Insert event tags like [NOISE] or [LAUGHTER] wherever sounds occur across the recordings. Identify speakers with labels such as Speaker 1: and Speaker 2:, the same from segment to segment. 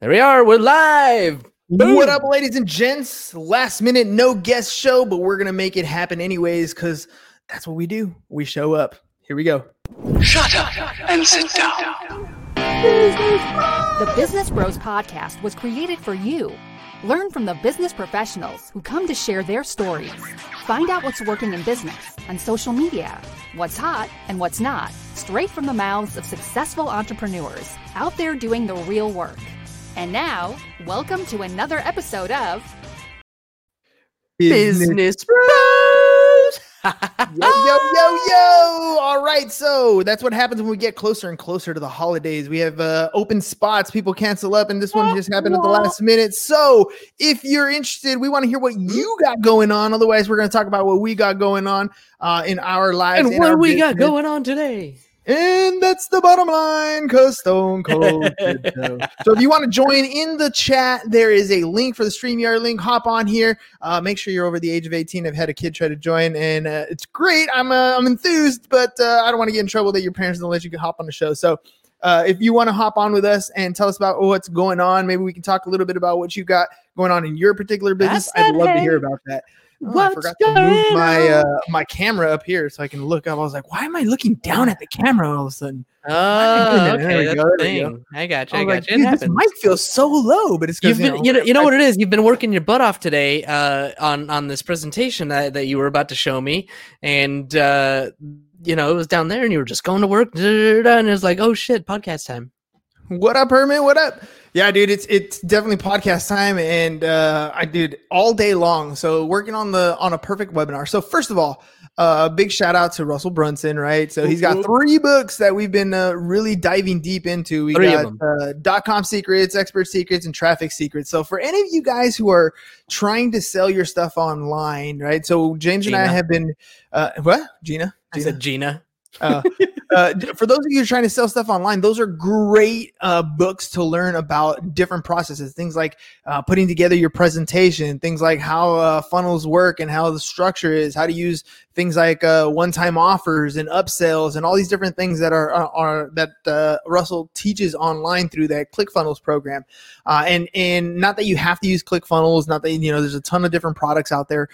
Speaker 1: There we are. We're live. Boom.
Speaker 2: What up, ladies and gents? Last minute, no guest show, but we're gonna make it happen anyways, because that's what we do. We show up. Here we go.
Speaker 3: Shut up and sit down.
Speaker 4: The Business Bros Podcast was created for you. Learn from the business professionals who come to share their stories. Find out what's working in business and social media, what's hot and what's not, straight from the mouths of successful entrepreneurs out there doing the real work. And now, welcome to another episode of
Speaker 1: Business
Speaker 2: Bros. [LAUGHS] yo, yo, yo, yo. All right. So that's what happens when we get closer and closer to the holidays. We have uh, open spots. People cancel up, and this one just happened at the last minute. So if you're interested, we want to hear what you got going on. Otherwise, we're going to talk about what we got going on uh, in our lives.
Speaker 1: And
Speaker 2: in
Speaker 1: what
Speaker 2: our
Speaker 1: do we got going on today?
Speaker 2: And that's the bottom line because Stone Cold did [LAUGHS] so. So if you want to join in the chat, there is a link for the StreamYard link. Hop on here. Uh, make sure you're over the age of 18. I've had a kid try to join, and uh, it's great. I'm uh, I'm enthused, but uh, I don't want to get in trouble that your parents don't let you hop on the show. So uh, if you want to hop on with us and tell us about what's going on, maybe we can talk a little bit about what you got going on in your particular business. I'd love to hear about that. Oh, I
Speaker 1: What's
Speaker 2: forgot to move my uh, my camera up here so I can look up. I was like, why am I looking down at the camera all of a sudden?
Speaker 1: Oh,
Speaker 2: There
Speaker 1: okay. That's
Speaker 2: go,
Speaker 1: the
Speaker 2: we go.
Speaker 1: thing. I got
Speaker 2: I
Speaker 1: you. I
Speaker 2: was
Speaker 1: got
Speaker 2: like,
Speaker 1: you. It
Speaker 2: this mic feels so low, but it's
Speaker 1: You've been, you know, you know what it is. You've been working your butt off today uh, on on this presentation that, that you were about to show me, and uh, you know it was down there, and you were just going to work, and it was like, oh shit, podcast time.
Speaker 2: What up, Herman? What up? Yeah, dude, it's it's definitely podcast time, and uh, I did all day long. So working on the on a perfect webinar. So first of all, a uh, big shout out to Russell Brunson, right? So he's got three books that we've been uh, really diving deep into. We
Speaker 1: Three
Speaker 2: got uh, dot com secrets, expert secrets, and traffic secrets. So for any of you guys who are trying to sell your stuff online, right? So James and I have been uh, what Gina?
Speaker 1: I said Gina.
Speaker 2: Uh, uh, for those of you trying to sell stuff online, those are great uh, books to learn about different processes. Things like uh, putting together your presentation, things like how uh, funnels work and how the structure is, how to use things like uh, one-time offers and upsells, and all these different things that are are, that Russell teaches online through that ClickFunnels program. And and not that you have to use ClickFunnels, not that you know there's a ton of different products out there.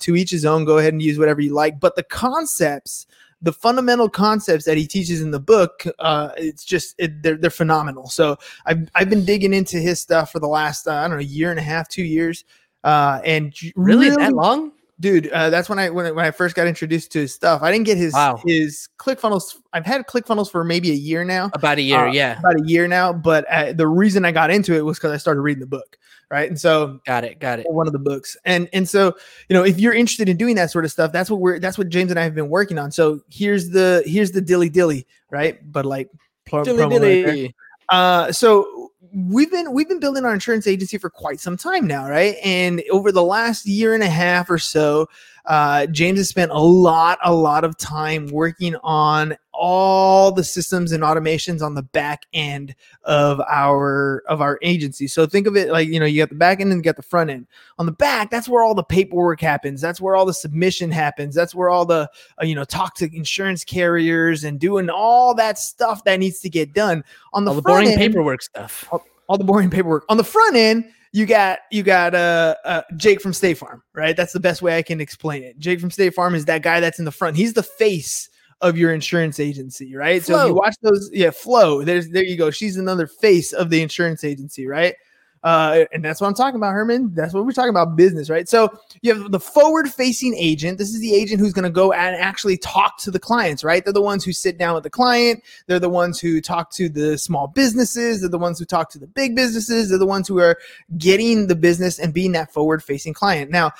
Speaker 2: To each his own. Go ahead and use whatever you like, but the concepts the fundamental concepts that he teaches in the book, uh, it's just it, they're they're phenomenal. So I've I've been digging into his stuff for the last uh, I don't know year and a half, two years, uh, and j-
Speaker 1: Really, that long?
Speaker 2: dude. Uh, that's when I when, I- when I first got introduced to his stuff. I didn't get his
Speaker 1: Wow.
Speaker 2: his ClickFunnels. I've had ClickFunnels for maybe a year now
Speaker 1: About a year?
Speaker 2: Uh,
Speaker 1: yeah,
Speaker 2: about a year now. But uh, the reason I got into it was because I started reading the book, right? And so
Speaker 1: got it. Got it.
Speaker 2: one of the books, and and so you know if you're interested in doing that sort of stuff, that's what we're that's what James and I have been working on. So here's the here's the dilly dilly, right? But like pl-
Speaker 1: Dilly
Speaker 2: promo right
Speaker 1: dilly.
Speaker 2: Uh, so we've been we've been building our insurance agency for quite some time now, right? And over the last year and a half or so, uh, James has spent a lot a lot of time working on all the systems and automations on the back end of our of our agency. So think of it like you know you got the back end and you got the front end. On the back, that's where all the paperwork happens. That's where all the submission happens. That's where all the uh, you know talk to insurance carriers and doing all that stuff that needs to get done. On the,
Speaker 1: All the boring
Speaker 2: end,
Speaker 1: paperwork stuff.
Speaker 2: all the boring paperwork. On the front end, you got you got uh, uh Jake from State Farm, right? That's the best way I can explain it. Jake from State Farm is that guy that's in the front. He's the face of your insurance agency, right? So if you watch those, yeah, Flo. There's there you go. She's another face of the insurance agency, right? Uh, and that's what I'm talking about, Herman. That's what we're talking about business, right? So you have the forward facing agent. This is the agent who's going to go and actually talk to the clients, right? They're the ones who sit down with the client. They're the ones who talk to the small businesses. They're the ones who talk to the big businesses. They're the ones who are getting the business and being that forward facing client. Now,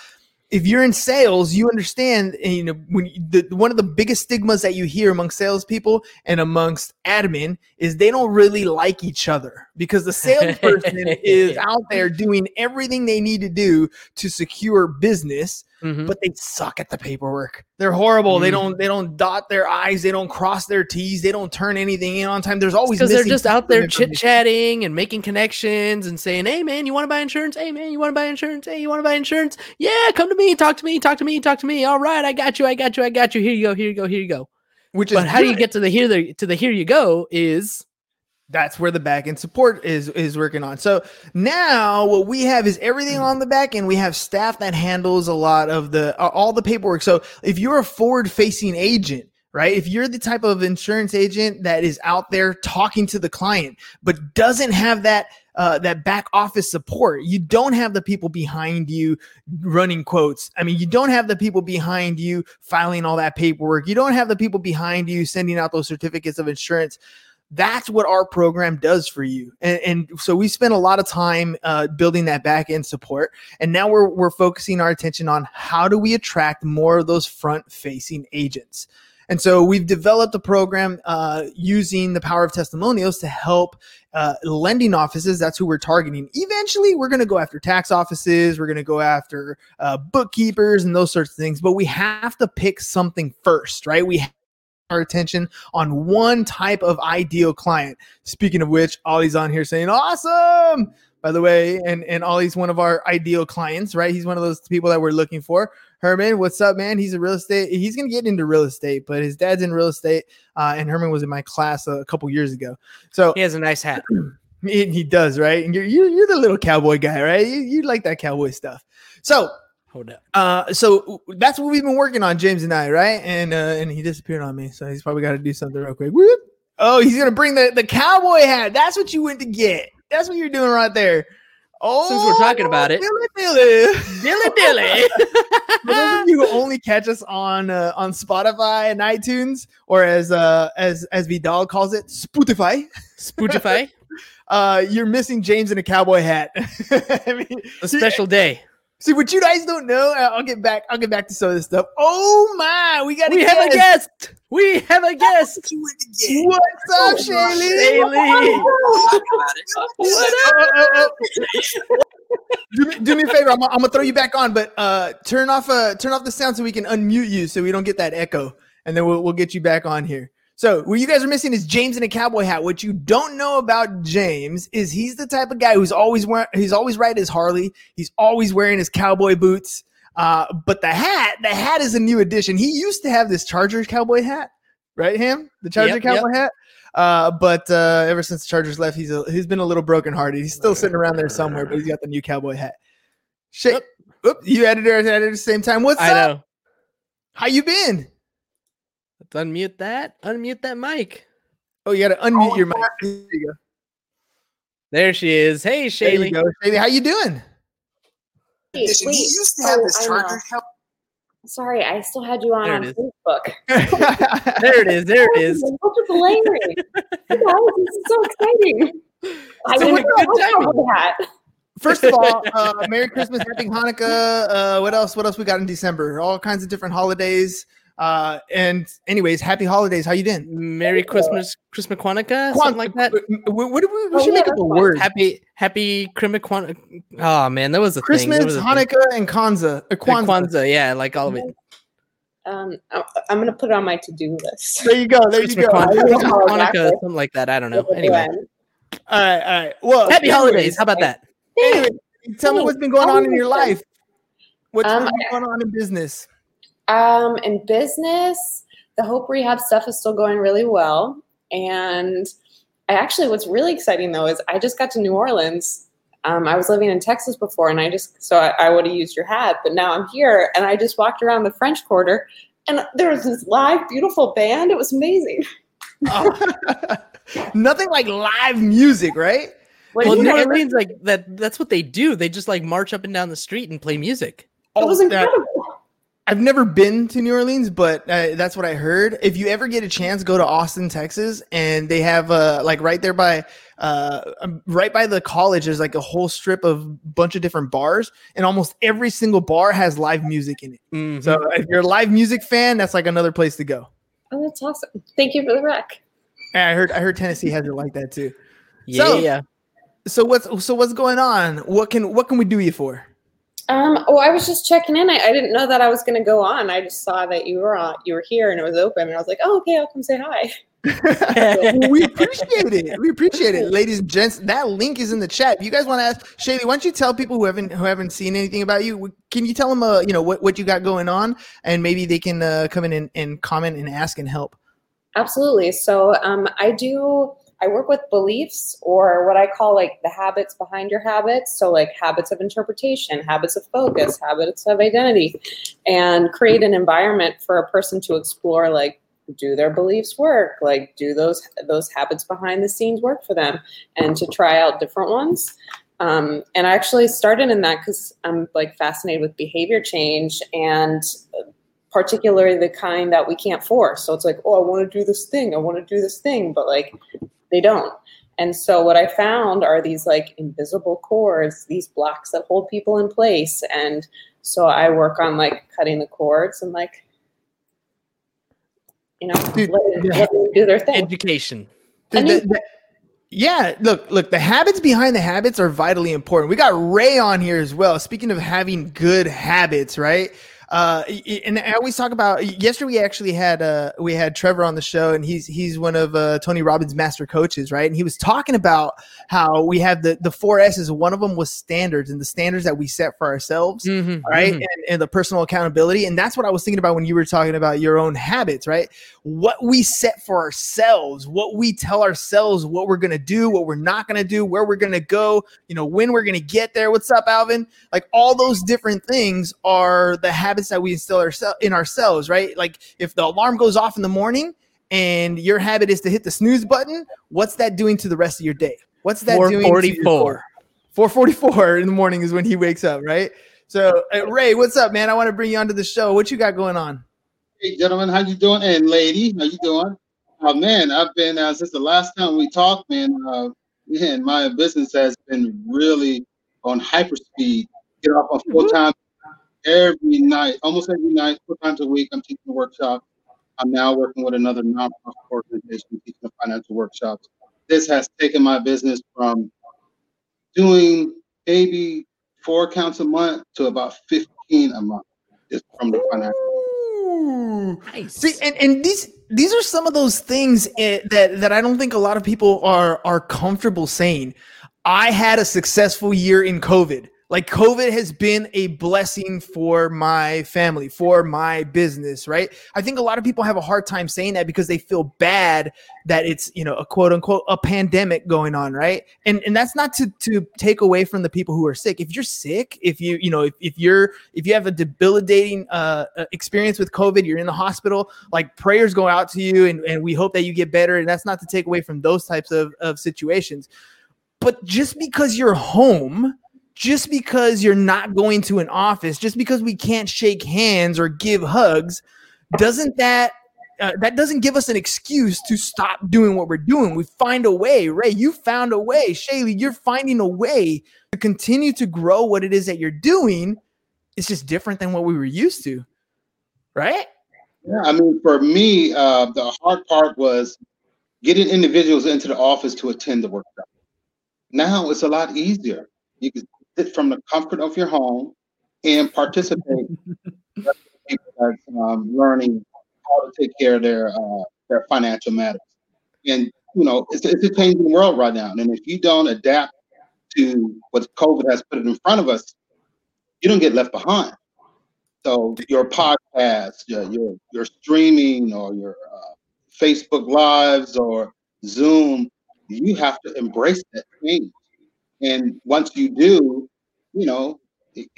Speaker 2: if you're in sales, you understand, and, you know, when you, the, one of the biggest stigmas that you hear among salespeople and amongst admin is they don't really like each other because the salesperson [LAUGHS] is out there doing everything they need to do to secure business,
Speaker 1: Mhm.
Speaker 2: but they suck at the paperwork. They're horrible. They
Speaker 1: Mm.
Speaker 2: don't they don't dot their I's, they don't cross their T's, they don't turn anything in on time. There's always
Speaker 1: because they're just out there chit chatting and making connections and saying, "Hey man, you want to buy insurance? Hey man, you want to buy insurance? Hey, you want to buy insurance? Yeah, come to me, talk to me, talk to me, talk to me. All right, I got you, I got you, I got you. Here you go, here you go, here you go."
Speaker 2: Which is
Speaker 1: But how do you get to the here the to the here you go is
Speaker 2: That's where the back end support is is working on. So now what we have is everything on the back end. We have staff that handles a lot of the all the paperwork. So if you're a forward facing agent, right? If you're the type of insurance agent that is out there talking to the client, but doesn't have that uh, that back office support, you don't have the people behind you running quotes. I mean, you don't have the people behind you filing all that paperwork. You don't have the people behind you sending out those certificates of insurance. That's what our program does for you. And, and so we spent a lot of time uh, building that back end support. And now we're, we're focusing our attention on how do we attract more of those front facing agents. And so we've developed a program uh, using the power of testimonials to help uh, lending offices. That's who we're targeting. Eventually, we're going to go after tax offices. We're going to go after uh, bookkeepers and those sorts of things. But we have to pick something first, right? We our attention on one type of ideal client. Speaking of which, Ollie's on here saying, awesome. By the way, and and Ollie's one of our ideal clients, right? He's one of those people that we're looking for. Herman, what's up, man? He's a real estate. He's gonna get into real estate, but his dad's in real estate, uh, and Herman was in my class a, a couple years ago. So
Speaker 1: He has a nice hat. [CLEARS THROAT]
Speaker 2: he, he does, right? And you're, you're you're the little cowboy guy, right? You, you like that cowboy stuff. So
Speaker 1: Hold up.
Speaker 2: uh, so that's what we've been working on, James and I, right? And uh, and he disappeared on me, so he's probably got to do something real quick. Whoop. Oh, he's gonna bring the the cowboy hat. That's what you went to get. That's what you're doing right there. Oh,
Speaker 1: Since we're talking about it.
Speaker 2: dilly dilly.
Speaker 1: Dilly dilly. [LAUGHS] [LAUGHS]
Speaker 2: For those of you who only catch us on uh, on Spotify and iTunes, or as uh, as as Vidal calls it, Spotify,
Speaker 1: Spotify. [LAUGHS]
Speaker 2: uh, you're missing James in a cowboy hat. I mean,
Speaker 1: A special day.
Speaker 2: See what you guys don't know. uh, I'll get back. I'll get back to some of this stuff. Oh my, we got.
Speaker 1: We have a guest. We have a guest.
Speaker 2: What's up, Shaylee?
Speaker 1: Shaylee. [LAUGHS]
Speaker 2: do, me, do me a favor. I'm, I'm gonna throw you back on, but uh, turn off uh, turn off the sound so we can unmute you, so we don't get that echo, and then we'll we'll get you back on here. So what you guys are missing is James in a cowboy hat. What you don't know about James is he's the type of guy who's always wearing he's always riding his Harley. He's always wearing his cowboy boots. Uh, but the hat, the hat is a new addition. He used to have this Chargers cowboy hat, right? Him, the Charger
Speaker 1: Yep, yep.
Speaker 2: cowboy hat. Uh, but uh, ever since the Chargers left, he's a, he's been a little brokenhearted. He's still sitting around there somewhere, but he's got the new cowboy hat. Shit. Oop, you added it at the same time. What's
Speaker 1: I
Speaker 2: up?
Speaker 1: know.
Speaker 2: How you been?
Speaker 1: Let's unmute that. Unmute that mic.
Speaker 2: Oh, you got to unmute your mic. There you go.
Speaker 1: There she is. Hey,
Speaker 2: There you
Speaker 1: Shaylee.
Speaker 2: go. Shaylee, how you doing?
Speaker 5: Wait,
Speaker 2: He
Speaker 5: wait.
Speaker 2: used to have
Speaker 5: Oh,
Speaker 2: this
Speaker 5: I
Speaker 2: Chargers.
Speaker 5: Sorry, I still had you on on. Facebook. [LAUGHS]
Speaker 1: There it is. There it is. [LAUGHS]
Speaker 5: Multiple layering. Hey, guys, this is so exciting. [LAUGHS] I
Speaker 1: So
Speaker 5: didn't
Speaker 1: what-
Speaker 5: know
Speaker 1: good
Speaker 5: I
Speaker 1: timing.
Speaker 5: that.
Speaker 2: First of all, uh, Merry Christmas, Happy Hanukkah. Uh, what else? What else we got in December? All kinds of different holidays. Uh, and anyways, Happy holidays. How you doing?
Speaker 1: Merry Christmas, Christmas Quantica, something like that.
Speaker 2: What, what do we, we
Speaker 5: Oh,
Speaker 2: should
Speaker 5: yeah,
Speaker 2: make up a
Speaker 5: fine.
Speaker 2: word.
Speaker 1: Happy, happy Christmas Quantica. Oh man, that was a thing.
Speaker 2: Christmas,
Speaker 1: That was a thing.
Speaker 2: Hanukkah, and Kwanzaa. Uh, Kwanzaa.
Speaker 1: Kwanzaa, yeah, like all of it.
Speaker 5: Um, I- I'm gonna put it on my to-do list.
Speaker 2: There you go. There you go.
Speaker 1: Kwan- [LAUGHS]
Speaker 5: I don't
Speaker 1: Hanukkah, something like that. I don't know. Anyway.
Speaker 2: All right, all right. Well,
Speaker 1: happy
Speaker 2: anyways,
Speaker 1: holidays. How about that?
Speaker 2: Anyway, tell me what's been going on in your life. What's
Speaker 5: Um,
Speaker 2: been going on in business?
Speaker 5: Um, in business, the Hope Rehab stuff is still going really well. And I actually, what's really exciting though is I just got to New Orleans. Um, I was living in Texas before, and I just so I, I would have used your hat, but now I'm here, and I just walked around the French Quarter, and there was this live, beautiful band. It was amazing. [LAUGHS] [LAUGHS]
Speaker 2: Nothing like live music, right?
Speaker 5: When
Speaker 1: Well,
Speaker 5: you
Speaker 1: New
Speaker 5: guys-
Speaker 1: Orleans, like that—that's what they do. They just like march up and down the street and play music.
Speaker 5: it was
Speaker 2: Oh, that-
Speaker 5: incredible.
Speaker 2: I've never been to New Orleans, but uh, that's what I heard. If you ever get a chance, go to Austin, Texas, and they have uh, like right there by uh, um, right by the college. There's like a whole strip of bunch of different bars, and almost every single bar has live music in it.
Speaker 1: Mhm.
Speaker 2: So if you're a live music fan, that's like another place to go.
Speaker 5: Oh, that's awesome. Thank you for the rec.
Speaker 2: And I heard I heard
Speaker 1: Mm-hmm.
Speaker 2: Tennessee has it like that too.
Speaker 1: yeah,
Speaker 2: so-
Speaker 1: yeah.
Speaker 2: So what's so what's going on? What can what can we do you for?
Speaker 5: Um, oh, I was just checking in. I, I didn't know that I was going to go on. I just saw that you were on, you were here, and it was open, and I was like, "Oh, okay, I'll come say hi." [LAUGHS] [LAUGHS]
Speaker 2: we appreciate it. We appreciate it, ladies and gents. That link is in the chat. If you guys want to ask Shaylee, why don't you tell people who haven't who haven't seen anything about you? Can you tell them, uh, you know, what, what you got going on, and maybe they can uh, come in and, and comment and ask and help.
Speaker 5: Absolutely. So um, I do. I work with beliefs or what I call like the habits behind your habits. So, like habits of interpretation, habits of focus, habits of identity, and create an environment for a person to explore like do their beliefs work? Like do those those habits behind the scenes work for them? And to try out different ones. Um, and i actually started in that because i'm like fascinated with behavior change and particularly the kind that we can't force. So it's like oh i want to do this thing i want to do this thing but like they don't and so what i found are these like invisible cords these blocks that hold people in place and so i work on like cutting the cords and like you know, Dude, let, yeah. let them do their thing.
Speaker 1: Education.
Speaker 2: The, the, the, yeah, look, look, the habits behind the habits are vitally important. We got Ray on here as well. Speaking of having good habits, right? Uh, and I always talk about. Yesterday, we actually had uh, we had Trevor on the show, and he's he's one of uh, Tony Robbins' master coaches, right? And he was talking about how we have the the four S's. One of them was standards, and the standards that we set for ourselves, mm-hmm, right? Mm-hmm. And, and the personal accountability, and that's what I was thinking about when you were talking about your own habits, right? What we set for ourselves, what we tell ourselves, what we're gonna do, what we're not gonna do, where we're gonna go, you know, when we're gonna get there. What's up, Alvin? Like all those different things are the habits habits that we instill ourselves in ourselves, right? Like if the alarm goes off in the morning and your habit is to hit the snooze button, what's that doing to the rest of your day? What's that
Speaker 1: 444.
Speaker 2: 444 in the morning is when he wakes up, right? So uh, Ray, what's up, man? I want to bring you onto the show. What you got going on?
Speaker 6: Hey, gentlemen, how you doing? And lady, how you doing? Oh man, I've been uh, since the last time we talked, man. Uh, man, my business has been really on hyper speed. Get off on full time every night, almost every night, four times a week. I'm teaching a workshop. I'm now working with another nonprofit organization teaching financial workshops. This has taken my business from doing maybe four accounts a month to about 15 a month just from the financial.
Speaker 2: Nice. See, and, and these these are some of those things eh, that that I don't think a lot of people are are comfortable saying. I had a successful year in COVID like COVID has been a blessing for my family, for my business, right? I think a lot of people have a hard time saying that because they feel bad that it's, you know, a quote unquote a pandemic going on, right? And and that's not to to take away from the people who are sick. If you're sick, if you, you know, if, if you're if you have a debilitating uh, uh experience with COVID, you're in the hospital, like prayers go out to you and, and we hope that you get better. And that's not to take away from those types of, of situations. But just because you're home just because you're not going to an office, just because we can't shake hands or give hugs, doesn't that uh, that doesn't give us an excuse to stop doing what we're doing. We find a way. Ray, you found a way. Shaylee, you're finding a way to continue to grow what it is that you're doing. It's just different than what we were used to, right?
Speaker 6: Yeah, I mean, for me, uh, the hard part was getting individuals into the office to attend the workshop. Now it's a lot easier. You can from the comfort of your home and participate [LAUGHS] um, learning how to take care of their uh, their financial matters. And you know, it's, it's a changing world right now. And if you don't adapt to what COVID has put in front of us, you don't get left behind. So your podcast, your your, your streaming, or your uh, Facebook lives, or Zoom, you have to embrace that change. And once you do, you know, it,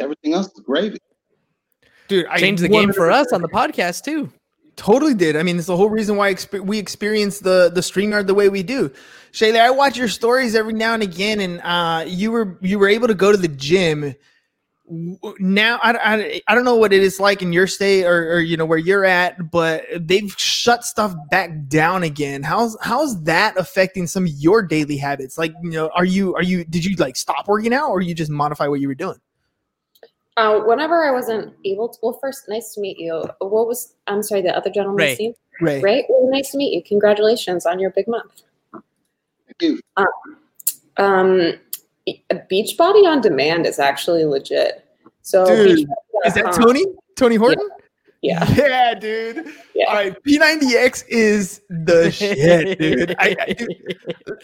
Speaker 6: everything else is gravy.
Speaker 2: Dude,
Speaker 1: I changed the game for us on the podcast too.
Speaker 2: Totally did. I mean, it's the whole reason why we experience the the StreamYard the way we do. Shayla, I watch your stories every now and again, and uh, you were you were able to go to the gym now I, I, I don't know what it is like in your state or, or, you know where you're at but they've shut stuff back down again. How's how's that affecting some of your daily habits? Like you know are you are you did you like stop working out or you just modify what you were doing?
Speaker 5: Uh, whenever i wasn't able to well first nice to meet you. What was i'm sorry the other gentleman's
Speaker 2: name Ray.
Speaker 5: Ray. Well, nice to meet you. Congratulations on your big month.
Speaker 6: Thank you.
Speaker 5: Um, um Beachbody on Demand is actually legit. So
Speaker 2: dude, is that Tony? Tony Horton?
Speaker 5: Yeah.
Speaker 2: Yeah, [LAUGHS] yeah dude. Yeah. All right, P90X is the [LAUGHS] shit, dude. I, I, dude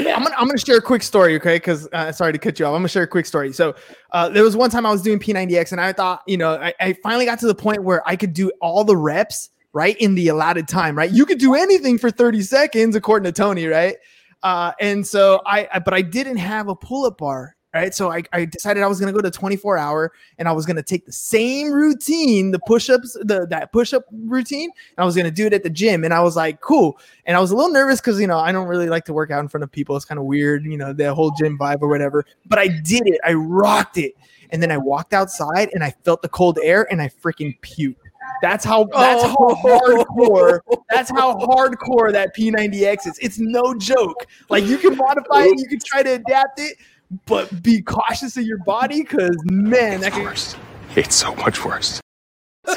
Speaker 2: I'm, gonna, I'm gonna share a quick story, okay? Because uh, sorry to cut you off. I'm gonna share a quick story. So uh, there was one time I was doing P90X, and I thought, you know, I, I finally got to the point where I could do all the reps right in the allotted time, right? You could do anything for 30 seconds, according to Tony, right? Uh, and so I, I, but I didn't have a pull up bar right? So I, I decided I was gonna go to 24 hour and I was gonna take the same routine, the push-ups, the that push-up routine, and I was gonna do it at the gym. And I was like, cool. And I was a little nervous because you know I don't really like to work out in front of people. It's kind of weird, you know, the whole gym vibe or whatever. But I did it, I rocked it. And then I walked outside and I felt the cold air and I freaking puked. That's how that's how
Speaker 1: Oh.
Speaker 2: hardcore that's how hardcore that P90X is. It's no joke. Like you can modify it, you can try to adapt it, but be cautious of your body because man, that can
Speaker 7: worse. It's so much worse. [LAUGHS]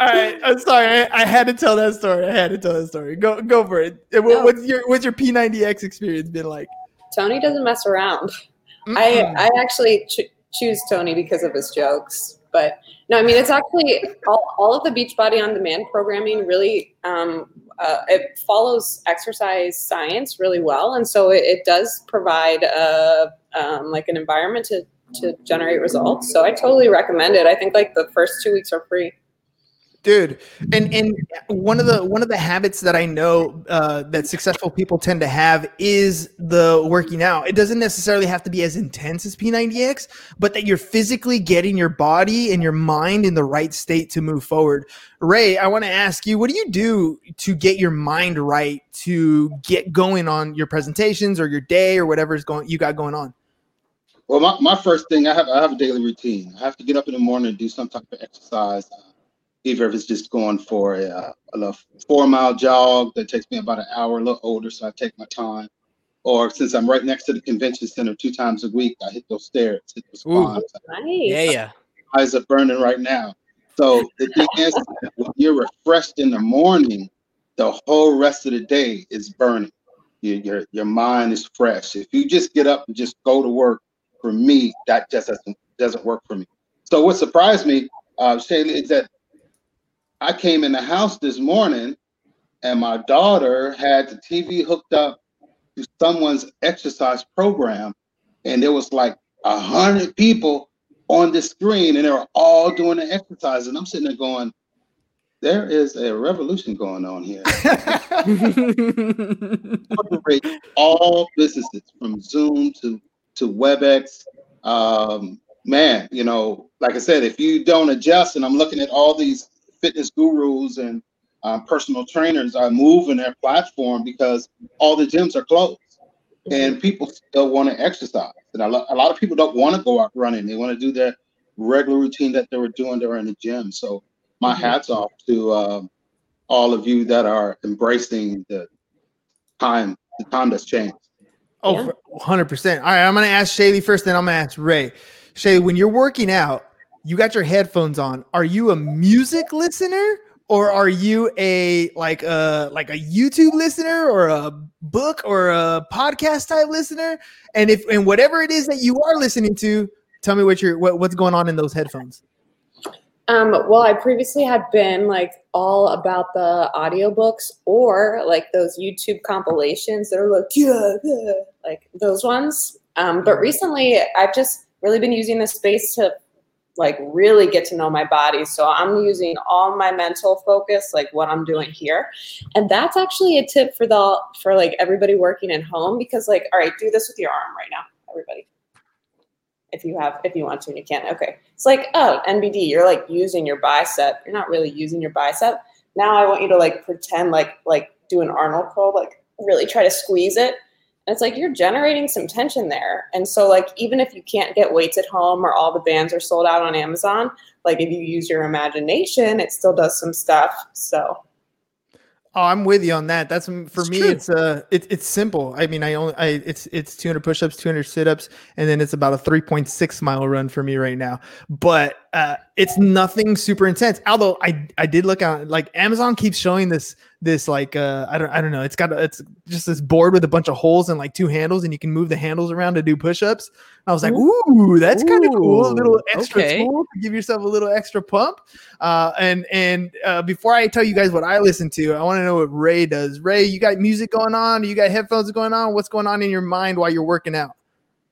Speaker 2: All right, I'm sorry. I, I had to tell that story. I had to tell that story. Go go for it. Eh, what-
Speaker 5: No.
Speaker 2: What's your what's your P90X experience been like?
Speaker 5: Tony doesn't mess around.
Speaker 2: Mm-mm.
Speaker 5: I I actually ch- choose Tony because of his jokes. But no, I mean it's actually all, all of the Beachbody on Demand programming really um, uh, it follows exercise science really well, and so it, it does provide a um, like an environment to to generate results. So I totally recommend it. I think like the first two weeks are free.
Speaker 2: Dude and and one of the one of the habits that i know uh, that successful people tend to have is the working out it doesn't necessarily have to be as intense as p90x but that you're physically getting your body and your mind in the right state to move forward ray i want to ask you what do you do to get your mind right to get going on your presentations or your day or whatever's going you got going on
Speaker 6: Well, my, my first thing, I have I have a daily routine. I have to get up in the morning and do some type of exercise. Either if it's just going for a, uh, a little four mile jog that takes me about an hour, a little older, so I take my time. Or since I'm right next to the convention center two times a week, I hit those stairs, hit those
Speaker 1: Ooh.
Speaker 6: climbs.
Speaker 5: Nice.
Speaker 1: Yeah, yeah.
Speaker 6: eyes are burning right now. So the thing is, when you're refreshed in the morning, the whole rest of the day is burning. Your, your your mind is fresh. If you just get up and just go to work, for me, that just doesn't doesn't work for me. So what surprised me, uh, Shaylee, is that I came in the house this morning, and my daughter had the TV hooked up to someone's exercise program, and there was like a hundred people on the screen and they were all doing the exercise. And I'm sitting there going, there is a revolution going on here. [LAUGHS] All businesses from Zoom to, to WebEx. Um, man, you know, like I said, if you don't adjust, and I'm looking at all these fitness gurus and um, personal trainers are moving their platform because all the gyms are closed and people still want to exercise. And a lot, a lot of people don't want to go out running. They want to do their regular routine that they were doing during the gym. So my hats off to um, all of you that are embracing the time, the time that's changed.
Speaker 2: Oh,
Speaker 5: Yeah.
Speaker 2: 100%. All right, I'm going to ask Shaylee first, then I'm going to ask Ray. Shaylee, when you're working out, you got your headphones on. Are you a music listener or are you a like a like a YouTube listener or a book or a podcast type listener? And if and whatever it is that you are listening to, tell me what you're what, what's going on in those headphones.
Speaker 5: Um, well, I previously had been like all about the audiobooks or like those YouTube compilations that are like, yeah, yeah, like those ones. Um, but recently I've just really been using this space to like really get to know my body. So I'm using all my mental focus, like what I'm doing here. And that's actually a tip for the for like everybody working at home because like, all right, do this with your arm right now, everybody. If you have if you want to and you can okay. It's like oh nbd you're like using your bicep. You're not really using your bicep. Now i want you to like pretend like like do an arnold curl like really try to squeeze it and it's like you're generating some tension there and so like even if you can't get weights at home or all the bands are sold out on amazon like if you use your imagination it still does some stuff so
Speaker 2: Oh, I'm with you on that. That's for
Speaker 1: It's
Speaker 2: me.
Speaker 1: true.
Speaker 2: It's uh, it, it's simple. I mean, I only, I it's it's 200 push-ups, 200 sit-ups, and then it's about a 3.6 mile run for me right now. But uh, it's nothing super intense. Although I I did look out like Amazon keeps showing this this like uh I don't I don't know. It's got a, it's just this board with a bunch of holes and like two handles, and you can move the handles around to do push-ups. And I was like, ooh, that's kind of cool. A little extra
Speaker 1: okay.
Speaker 2: tool to give yourself a little extra pump. Uh, and and uh, before I tell you guys what I listen to, I want to know what Ray does. Ray, you got music going on? You got headphones going on? What's going on in your mind while you're working out?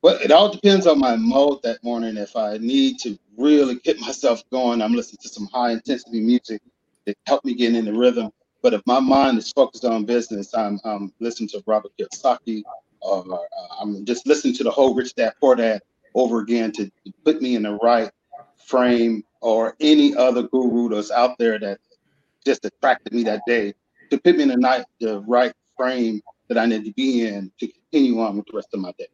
Speaker 6: Well, it all depends on my mode that morning. If I need to really get myself going, I'm listening to some high intensity music that help me get in the rhythm. But if my mind is focused on business, I'm, I'm listening to Robert Kiyosaki, or uh, I'm just listening to the whole Rich Dad Poor Dad over again to put me in the right frame or any other guru that's out there that just attracted me that day to put me in the, night, the right frame that I need to be in to continue on with the rest of my day.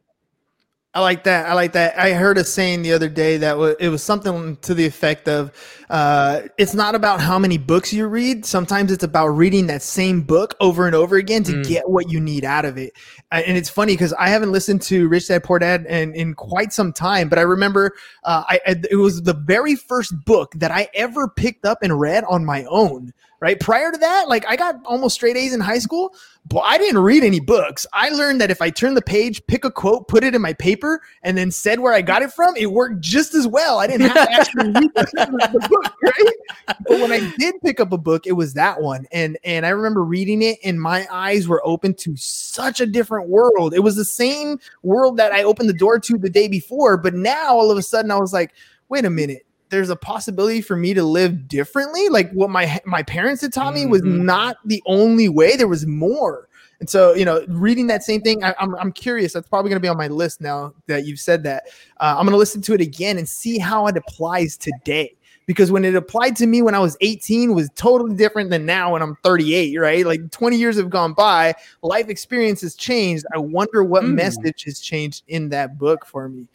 Speaker 2: I like that. I like that. I heard a saying the other day that w- it was something to the effect of, uh, "It's not about how many books you read. Sometimes it's about reading that same book over and over again to
Speaker 1: Mm.
Speaker 2: get what you need out of it." And it's funny because I haven't listened to Rich Dad Poor Dad in, in quite some time, but I remember uh, I it was the very first book that I ever picked up and read on my own. Right prior to that, like I got almost straight A's in high school, but I didn't read any books. I learned that if I turned the page, pick a quote, put it in my paper, and then said where I got it from, it worked just as well. I didn't have to actually read [LAUGHS] the, book, right? But when I did pick up a book, it was that one, and and I remember reading it, and my eyes were open to such a different world. It was the same world that I opened the door to the day before, but now all of a sudden I was like, wait a minute there's a possibility for me to live differently. Like what my my parents had taught me was
Speaker 1: Mhm.
Speaker 2: not the only way. There was more. And so you know reading that same thing I, I'm, I'm curious. That's probably going to be on my list now that you've said that. Uh, i'm going to listen to it again and see how it applies today. Because when it applied to me when i was 18 was totally different than now when i'm 38 right? Like 20 years have gone by. Life experience has changed. I wonder what
Speaker 1: Mm.
Speaker 2: message has changed in that book for me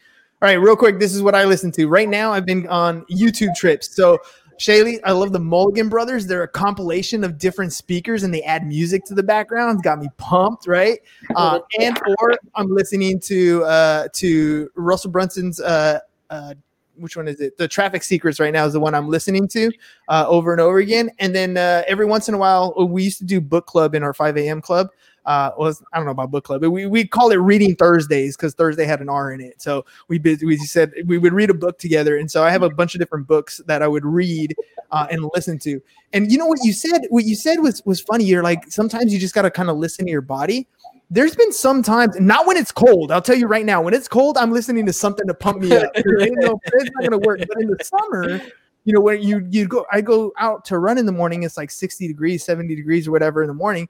Speaker 2: all right, real quick. This is what I listen to right now. I've been on YouTube trips. So, Shaylee, I love the Mulligan Brothers. They're a compilation of different speakers, and they add music to the background. It's got me pumped, right? Uh, [LAUGHS] and or I'm listening to uh, to Russell Brunson's. Uh, uh, which one is it? The Traffic Secrets right now is the one I'm listening to uh, over and over again. And then uh, every once in a while, we used to do book club in our 5 a.m. club uh was I don't know about book club, but we we call it reading Thursdays because Thursday had an R in it. So we we said we would read a book together, and so I have a bunch of different books that I would read uh, and listen to. And you know what you said? What you said was was funny. You're like sometimes you just got to kind of listen to your body. There's been some times, not when it's cold. I'll tell you right now, when it's cold, I'm listening to something to pump me up. you know, it's not gonna work. But in the summer, you know, when you you go, I go out to run in the morning. It's like 60 degrees, 70 degrees, or whatever in the morning.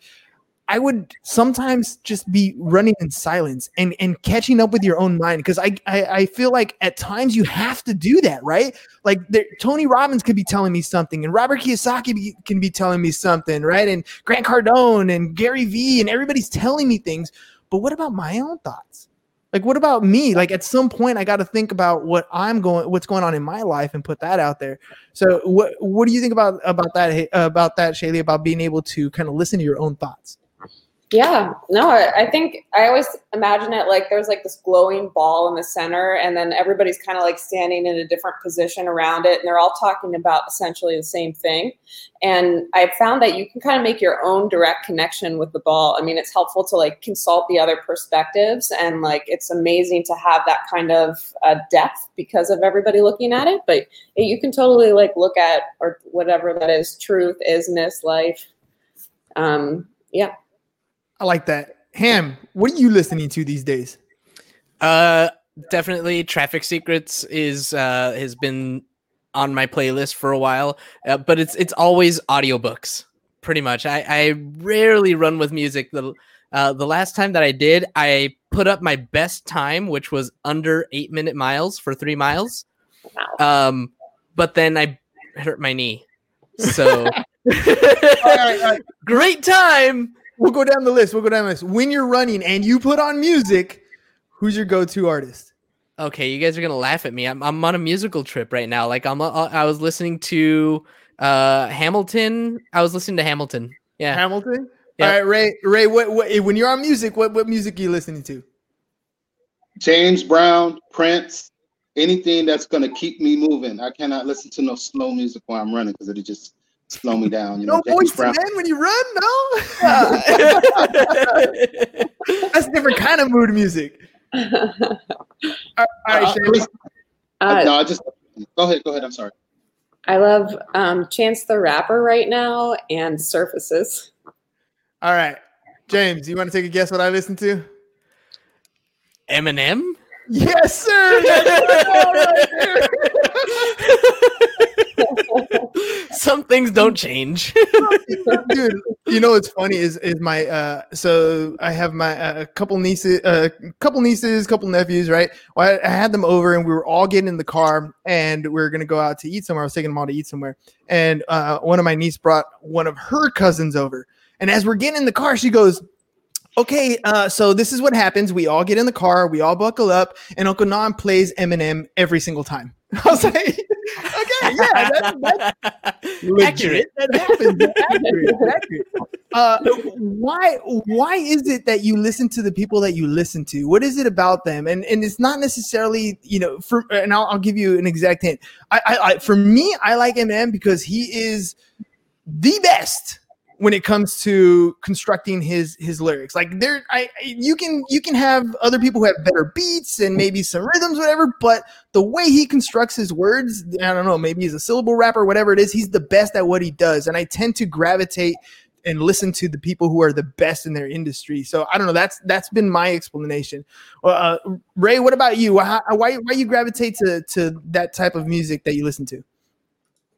Speaker 2: I would sometimes just be running in silence and and catching up with your own mind because I, I I feel like at times you have to do that, right? Like there, Tony Robbins could be telling me something, and Robert Kiyosaki be, can be telling me something, right? And Grant Cardone and Gary Vee and everybody's telling me things. But what about my own thoughts? Like, what about me? Like, at some point, I got to think about what I'm going, what's going on in my life, and put that out there. So, what what do you think about about that about that, Shaylee? About being able to kind of listen to your own thoughts?
Speaker 5: Yeah, no, I think I always imagine it like there's like this glowing ball in the center, and then everybody's kind of like standing in a different position around it, and they're all talking about essentially the same thing. And I found that you can kind of make your own direct connection with the ball. I mean, it's helpful to like consult the other perspectives, and like it's amazing to have that kind of uh, depth because of everybody looking at it. But you can totally like look at or whatever that is, truth, isness, life. Um, yeah.
Speaker 2: I like that. Ham, what are you listening to these days?
Speaker 1: Uh, definitely, Traffic Secrets is uh has been on my playlist for a while, uh, but it's it's always audiobooks. Pretty much, I I rarely run with music. The uh, the last time that I did, I put up my best time, which was under eight minute miles for three miles. Um, but then I hurt my knee, so [LAUGHS] [LAUGHS] great time.
Speaker 2: We'll go down the list. We'll go down the list. When you're running and you put on music, who's your go-to artist?
Speaker 1: Okay, you guys are gonna laugh at me. I'm I'm on a musical trip right now. Like I'm uh, I was listening to uh Hamilton. I was listening to Hamilton. Yeah.
Speaker 2: Hamilton.
Speaker 1: Yep.
Speaker 2: All right, Ray. Ray, what, what when you're on music, what what music are you listening to?
Speaker 6: James Brown, Prince, anything that's gonna keep me moving. I cannot listen to no slow music while I'm running because it'll just slow me down. You know,
Speaker 2: No
Speaker 6: James
Speaker 2: voice
Speaker 6: Brown.
Speaker 2: man when you run. No, [LAUGHS] that's a different kind of mood music. All right, [LAUGHS] all right
Speaker 6: Uh,
Speaker 2: Shaylee.
Speaker 5: Uh,
Speaker 6: no, I just go ahead. Go ahead. I'm sorry.
Speaker 5: I love um, Chance the Rapper right now and Surfaces.
Speaker 2: All right, James. You want to take a guess what I listen to?
Speaker 1: Eminem.
Speaker 2: Yes, sir. [LAUGHS] [LAUGHS]
Speaker 1: Some things don't change. [LAUGHS]
Speaker 2: dude you know what's funny is is my uh so i have my a uh, couple nieces a uh, couple nieces couple nephews right well, I, I, had them over and we were all getting in the car and we are gonna go out to eat somewhere i was taking them all to eat somewhere and uh one of my niece brought one of her cousins over and as we're getting in the car she goes okay, uh, so this is what happens. We all get in the car, we all buckle up, and Uncle Nam plays Eminem every single time. [LAUGHS] I was like, yeah, that's, that's legit. That happens. accurate. accurate. [LAUGHS] Uh, why? Why is it that you listen to the people that you listen to? What is it about them? And and it's not necessarily, you know, for. And I'll, I'll give you an exact hint. I, I, I, for me, I like Eminem because he is the best when it comes to constructing his his lyrics. Like there, I you can you can have other people who have better beats and maybe some rhythms, whatever. But the way he constructs his words, I don't know. Maybe he's a syllable rapper, whatever it is. He's the best at what he does, and I tend to gravitate and listen to the people who are the best in their industry. So I don't know. That's that's been my explanation. Uh, Ray, what about you? Why why, why you gravitate to to that type of music that you listen to?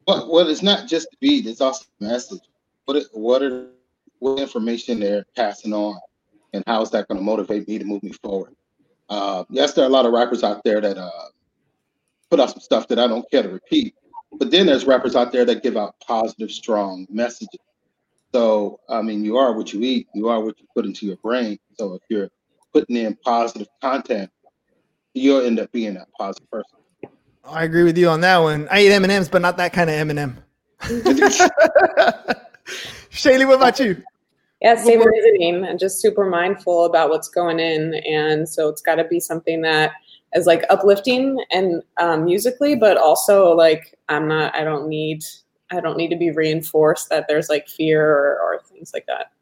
Speaker 6: Well, well, it's not just the beat; it's also the message what what are what information they're passing on, and how is that going to motivate me to move me forward? Uh, yes, there are a lot of rappers out there that uh, put out some stuff that I don't care to repeat, but then there's rappers out there that give out positive, strong messages. So, I mean, you are what you eat, you are what you put into your brain. So, if you're putting in positive content, you'll end up being that positive person.
Speaker 2: I agree with you on that one. I eat M and M's, but not that kind of M and M. [LAUGHS] [LAUGHS] Shaylee, what about you?
Speaker 5: Yeah, same reasoning and just super mindful about what's going in. And so it's got to be something that is like uplifting and um, musically, but also like I'm not, I don't need, I don't need to be reinforced that there's like fear or, or things like that.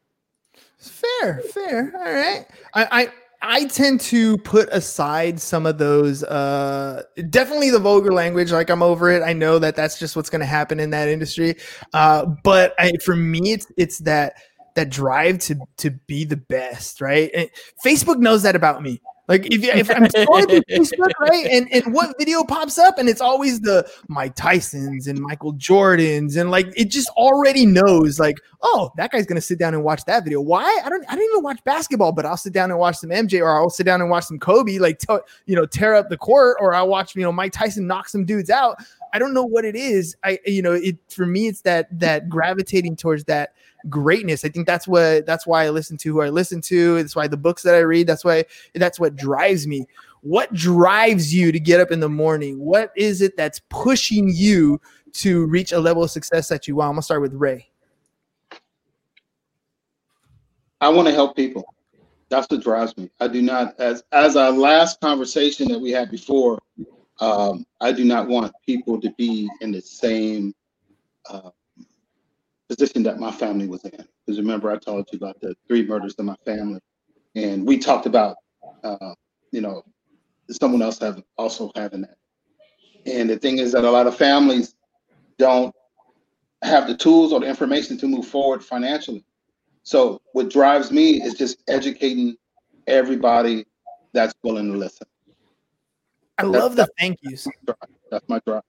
Speaker 2: Fair, fair. All right. I, I, tend to put aside some of those uh definitely the vulgar language like I'm over it. I know that that's just what's going to happen in that industry. Uh but I, for me it's it's that that drive to to be the best, right? And Facebook knows that about me. Like if, if I'm scrolling Facebook, right, and, and what video pops up, and it's always the Mike Tysons and Michael Jordans, and like it just already knows, like, oh, that guy's gonna sit down and watch that video. Why? I don't, I don't even watch basketball, but I'll sit down and watch some MJ, or I'll sit down and watch some Kobe, like, t- you know, tear up the court, or I'll watch, you know, Mike Tyson knock some dudes out. I don't know what it is. I, you know, it for me, it's that that gravitating towards that greatness. I think that's what that's why I listen to who I listen to. That's why the books that I read. That's why that's what drives me. What drives you to get up in the morning? What is it that's pushing you to reach a level of success that you want? I'm gonna start with Ray.
Speaker 6: I want to help people. That's what drives me. I do not, as as our last conversation that we had before, um, I do not want people to be in the same uh, position that my family was in. Because remember, I told you about the three murders in my family, and we talked about, uh, you know, someone else have also having that. And the thing is that a lot of families don't have the tools or the information to move forward financially. So what drives me is just educating everybody that's willing to listen.
Speaker 2: I love the thank yous.
Speaker 6: That's my drive.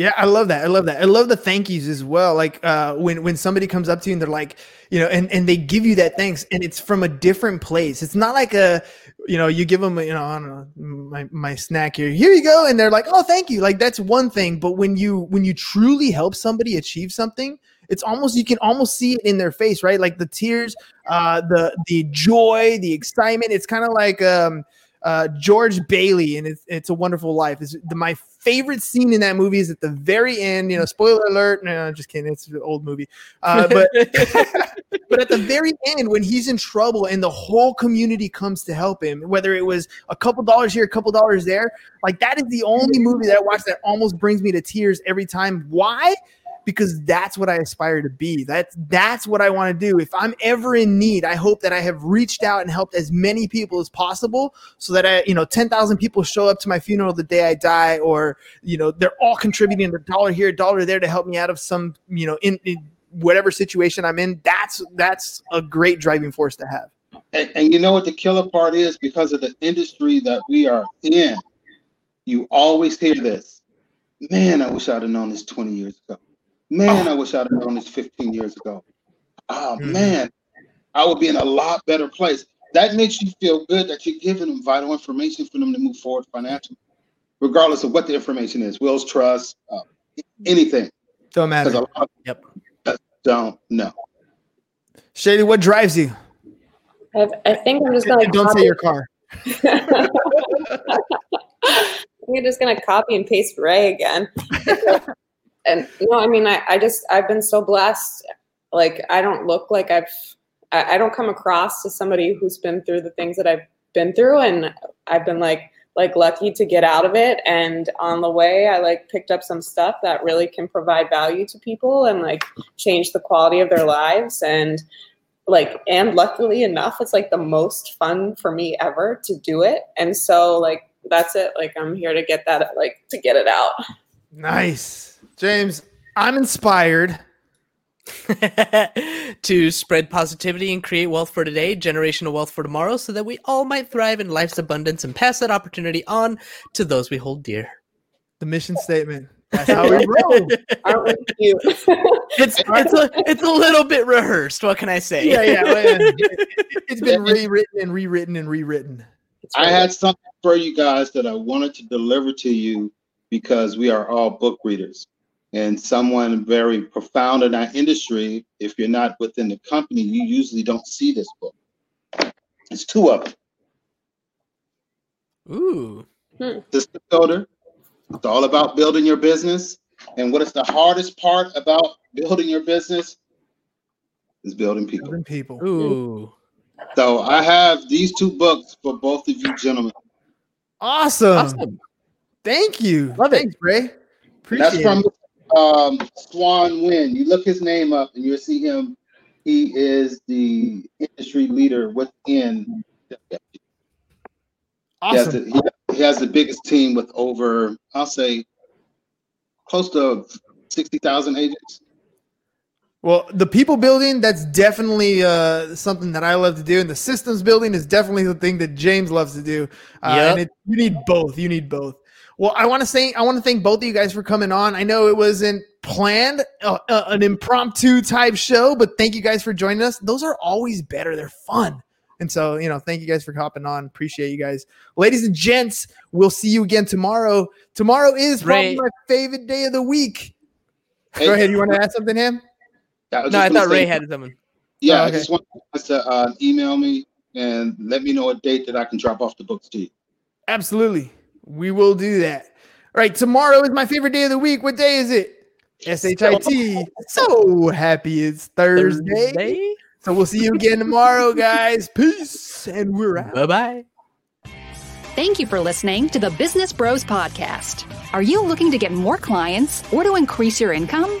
Speaker 2: Yeah, I love that. I love that. I love the thank yous as well. Like uh, when when somebody comes up to you and they're like, you know, and and they give you that thanks, and it's from a different place. It's not like a, you know, you give them, you know, I don't know, my my snack here. Here you go, and they're like, oh, thank you. Like that's one thing. But when you when you truly help somebody achieve something, it's almost you can almost see it in their face, right? Like the tears, uh, the the joy, the excitement. It's kind of like um uh, George Bailey and it's, it's a Wonderful Life. Is my favorite scene in that movie is at the very end. You know, spoiler alert. No, I'm just kidding. It's an old movie. Uh, but [LAUGHS] but at the very end, when he's in trouble and the whole community comes to help him, whether it was a couple dollars here, a couple dollars there, like that is the only movie that I watch that almost brings me to tears every time. Why? Because that's what I aspire to be. That's that's what I want to do. If I'm ever in need, I hope that I have reached out and helped as many people as possible so that I, you know, 10,000 people show up to my funeral the day I die or, you know, they're all contributing a dollar here, a dollar there to help me out of some, you know, in, in whatever situation I'm in. That's that's a great driving force to have.
Speaker 6: And, and you know what the killer part is? Because of the industry that we are in, you always hear this. Man, I wish I'd have known this 20 years ago. Man, I wish I'd have known this 15 years ago. Oh
Speaker 2: Mhm.
Speaker 6: man, I would be in a lot better place. That makes you feel good that you're giving them vital information for them to move forward financially, regardless of what the information is. Wills Trust, uh, anything.
Speaker 2: Don't
Speaker 6: Because a
Speaker 2: matter.
Speaker 6: lot
Speaker 1: Yep.
Speaker 6: don't know.
Speaker 2: Shady, what drives you?
Speaker 5: I, I think I'm just gonna
Speaker 2: And don't say your car. [LAUGHS]
Speaker 5: You're just gonna copy and paste Ray again. [LAUGHS] and no, I mean, I, I just I've been so blessed. Like I don't look like I've I, I don't come across to somebody who's been through the things that I've been through, and I've been like like lucky to get out of it. And on the way, I like picked up some stuff that really can provide value to people and like change the quality of their lives. And like and luckily enough it's like the most fun for me ever to do it and so like that's it like i'm here to get that like to get it out
Speaker 2: Nice. James, I'm inspired. [LAUGHS]
Speaker 1: to spread positivity and create wealth for today, generational wealth for tomorrow, so that we all might thrive in life's abundance and pass that opportunity on to those we hold dear.
Speaker 2: The mission statement. That's how we roll.
Speaker 5: aren't we cute [LAUGHS]
Speaker 1: It's it's a it's a little bit rehearsed. What can I say?
Speaker 2: yeah, yeah. well. [LAUGHS] It's been rewritten and rewritten and rewritten.
Speaker 5: It's
Speaker 6: I had something for you guys that I wanted to deliver to you because we are all book readers. And someone very profound in our industry, if you're not within the company, you usually don't see this book. It's two of them.
Speaker 1: Ooh. Hmm.
Speaker 6: System Builder. It's all about building your business. And what is the hardest part about building your business? Is building people.
Speaker 2: Building people.
Speaker 1: Ooh.
Speaker 6: So I have these two books for both of you gentlemen.
Speaker 2: Awesome.
Speaker 1: Awesome.
Speaker 2: Thank you.
Speaker 1: Love it.
Speaker 2: Thanks, Ray. Appreciate
Speaker 6: That's from
Speaker 2: it.
Speaker 6: Um, Xuan Nguyen. You look his name up and you'll see him. He is the industry leader within. He has,
Speaker 2: Awesome.
Speaker 6: the, he, he has the biggest team with over, I'll say, close to 60,000 agents.
Speaker 2: Well, the people building, that's definitely uh, something that I love to do. And the systems building is definitely the thing that James loves to do. Uh,
Speaker 1: Yep.
Speaker 2: And it, you need both. You need both. Well, I want to say, I want to thank both of you guys for coming on. I know it wasn't planned, uh, uh, an impromptu type show, but thank you guys for joining us. Those are always better. They're fun. And so, you know, thank you guys for hopping on. Appreciate you guys. Ladies and gents, we'll see you again tomorrow. Tomorrow is probably
Speaker 1: Ray-
Speaker 2: my favorite day of the week.
Speaker 6: Hey,
Speaker 2: Go ahead. You want to add something, Ham?
Speaker 6: I
Speaker 1: No, I
Speaker 6: gonna
Speaker 1: thought Ray had someone.
Speaker 6: Yeah,
Speaker 2: Oh,
Speaker 6: I just want you guys to uh, email me and let me know a date that I can drop off the books to you.
Speaker 2: Absolutely. We will do that. All right. Tomorrow is my favorite day of the week. What day is it? S H I T. So happy it's Thursday.
Speaker 1: Thursday.
Speaker 2: So we'll see you again tomorrow, guys. Peace. And we're out.
Speaker 1: Bye bye.
Speaker 4: Thank you for listening to the Business Bros Podcast. Are you looking to get more clients or to increase your income?